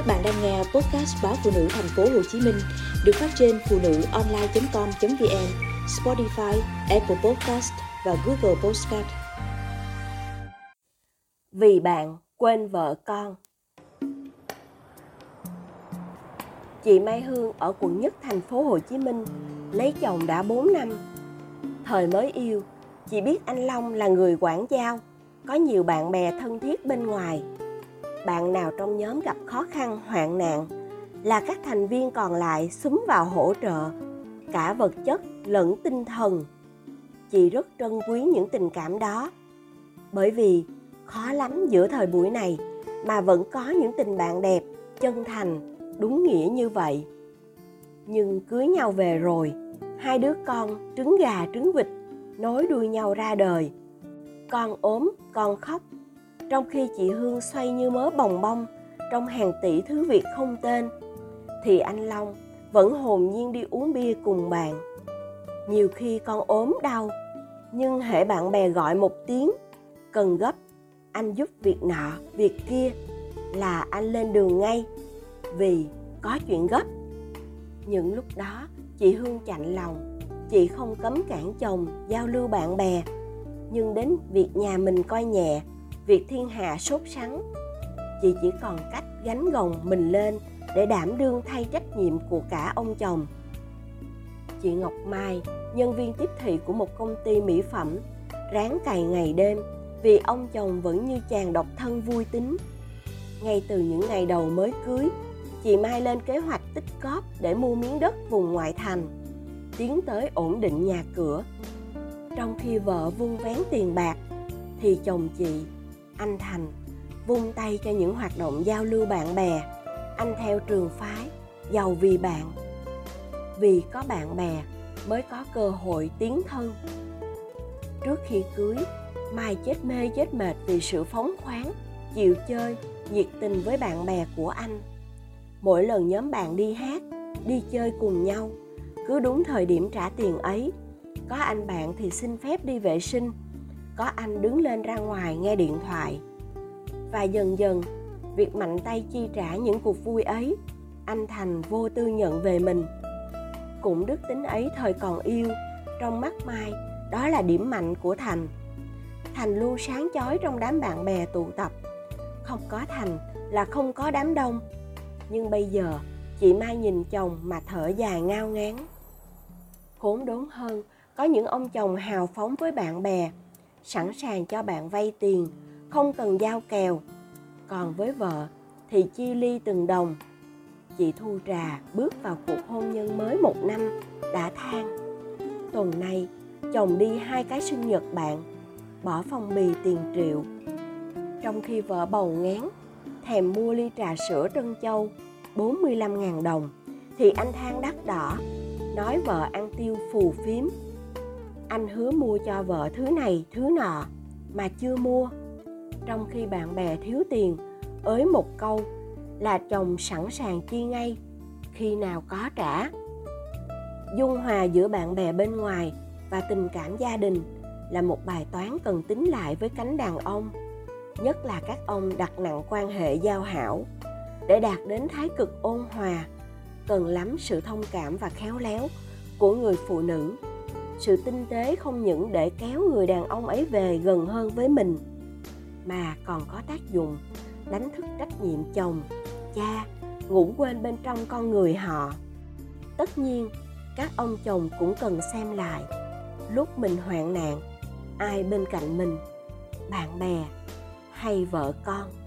Các bạn đang nghe podcast báo phụ nữ thành phố Hồ Chí Minh được phát trên phụ nữ online.com.vn, Spotify, Apple Podcast và Google Podcast. Vì bạn quên vợ con. Chị Mai Hương ở quận Nhất thành phố Hồ Chí Minh lấy chồng đã 4 năm. Thời mới yêu, chị biết anh Long là người quản giao, có nhiều bạn bè thân thiết bên ngoài bạn nào trong nhóm gặp khó khăn, hoạn nạn là các thành viên còn lại xúm vào hỗ trợ. Cả vật chất lẫn tinh thần, chị rất trân quý những tình cảm đó. Bởi vì khó lắm giữa thời buổi này mà vẫn có những tình bạn đẹp, chân thành, đúng nghĩa như vậy. Nhưng cưới nhau về rồi, hai đứa con trứng gà trứng vịt, nối đuôi nhau ra đời. Con ốm, con khóc trong khi chị Hương xoay như mớ bồng bông trong hàng tỷ thứ việc không tên, thì anh Long vẫn hồn nhiên đi uống bia cùng bạn. Nhiều khi con ốm đau, nhưng hệ bạn bè gọi một tiếng, cần gấp, anh giúp việc nọ, việc kia là anh lên đường ngay vì có chuyện gấp. Những lúc đó, chị Hương chạnh lòng, chị không cấm cản chồng giao lưu bạn bè, nhưng đến việc nhà mình coi nhẹ việc thiên hạ sốt sắng. Chị chỉ còn cách gánh gồng mình lên để đảm đương thay trách nhiệm của cả ông chồng. Chị ngọc mai, nhân viên tiếp thị của một công ty mỹ phẩm, ráng cày ngày đêm vì ông chồng vẫn như chàng độc thân vui tính. Ngay từ những ngày đầu mới cưới, chị mai lên kế hoạch tích cóp để mua miếng đất vùng ngoại thành, tiến tới ổn định nhà cửa. Trong khi vợ vung vén tiền bạc, thì chồng chị anh Thành vung tay cho những hoạt động giao lưu bạn bè. Anh theo trường phái, giàu vì bạn. Vì có bạn bè mới có cơ hội tiến thân. Trước khi cưới, Mai chết mê chết mệt vì sự phóng khoáng, chịu chơi, nhiệt tình với bạn bè của anh. Mỗi lần nhóm bạn đi hát, đi chơi cùng nhau, cứ đúng thời điểm trả tiền ấy, có anh bạn thì xin phép đi vệ sinh, có anh đứng lên ra ngoài nghe điện thoại. Và dần dần, việc mạnh tay chi trả những cuộc vui ấy, anh thành vô tư nhận về mình. Cũng đức tính ấy thời còn yêu, trong mắt mai, đó là điểm mạnh của thành. Thành luôn sáng chói trong đám bạn bè tụ tập. Không có thành là không có đám đông. Nhưng bây giờ, chị mai nhìn chồng mà thở dài ngao ngán. Khốn đốn hơn, có những ông chồng hào phóng với bạn bè sẵn sàng cho bạn vay tiền, không cần giao kèo. Còn với vợ thì chi ly từng đồng. Chị Thu Trà bước vào cuộc hôn nhân mới một năm đã than. Tuần này chồng đi hai cái sinh nhật bạn, bỏ phong bì tiền triệu. Trong khi vợ bầu ngán, thèm mua ly trà sữa Trân Châu 45.000 đồng, thì anh than đắt đỏ, nói vợ ăn tiêu phù phiếm anh hứa mua cho vợ thứ này, thứ nọ, mà chưa mua. Trong khi bạn bè thiếu tiền, ới một câu là chồng sẵn sàng chi ngay, khi nào có trả. Dung hòa giữa bạn bè bên ngoài và tình cảm gia đình là một bài toán cần tính lại với cánh đàn ông, nhất là các ông đặt nặng quan hệ giao hảo. Để đạt đến thái cực ôn hòa, cần lắm sự thông cảm và khéo léo của người phụ nữ sự tinh tế không những để kéo người đàn ông ấy về gần hơn với mình, mà còn có tác dụng đánh thức trách nhiệm chồng, cha, ngủ quên bên trong con người họ. Tất nhiên, các ông chồng cũng cần xem lại, lúc mình hoạn nạn, ai bên cạnh mình, bạn bè hay vợ con.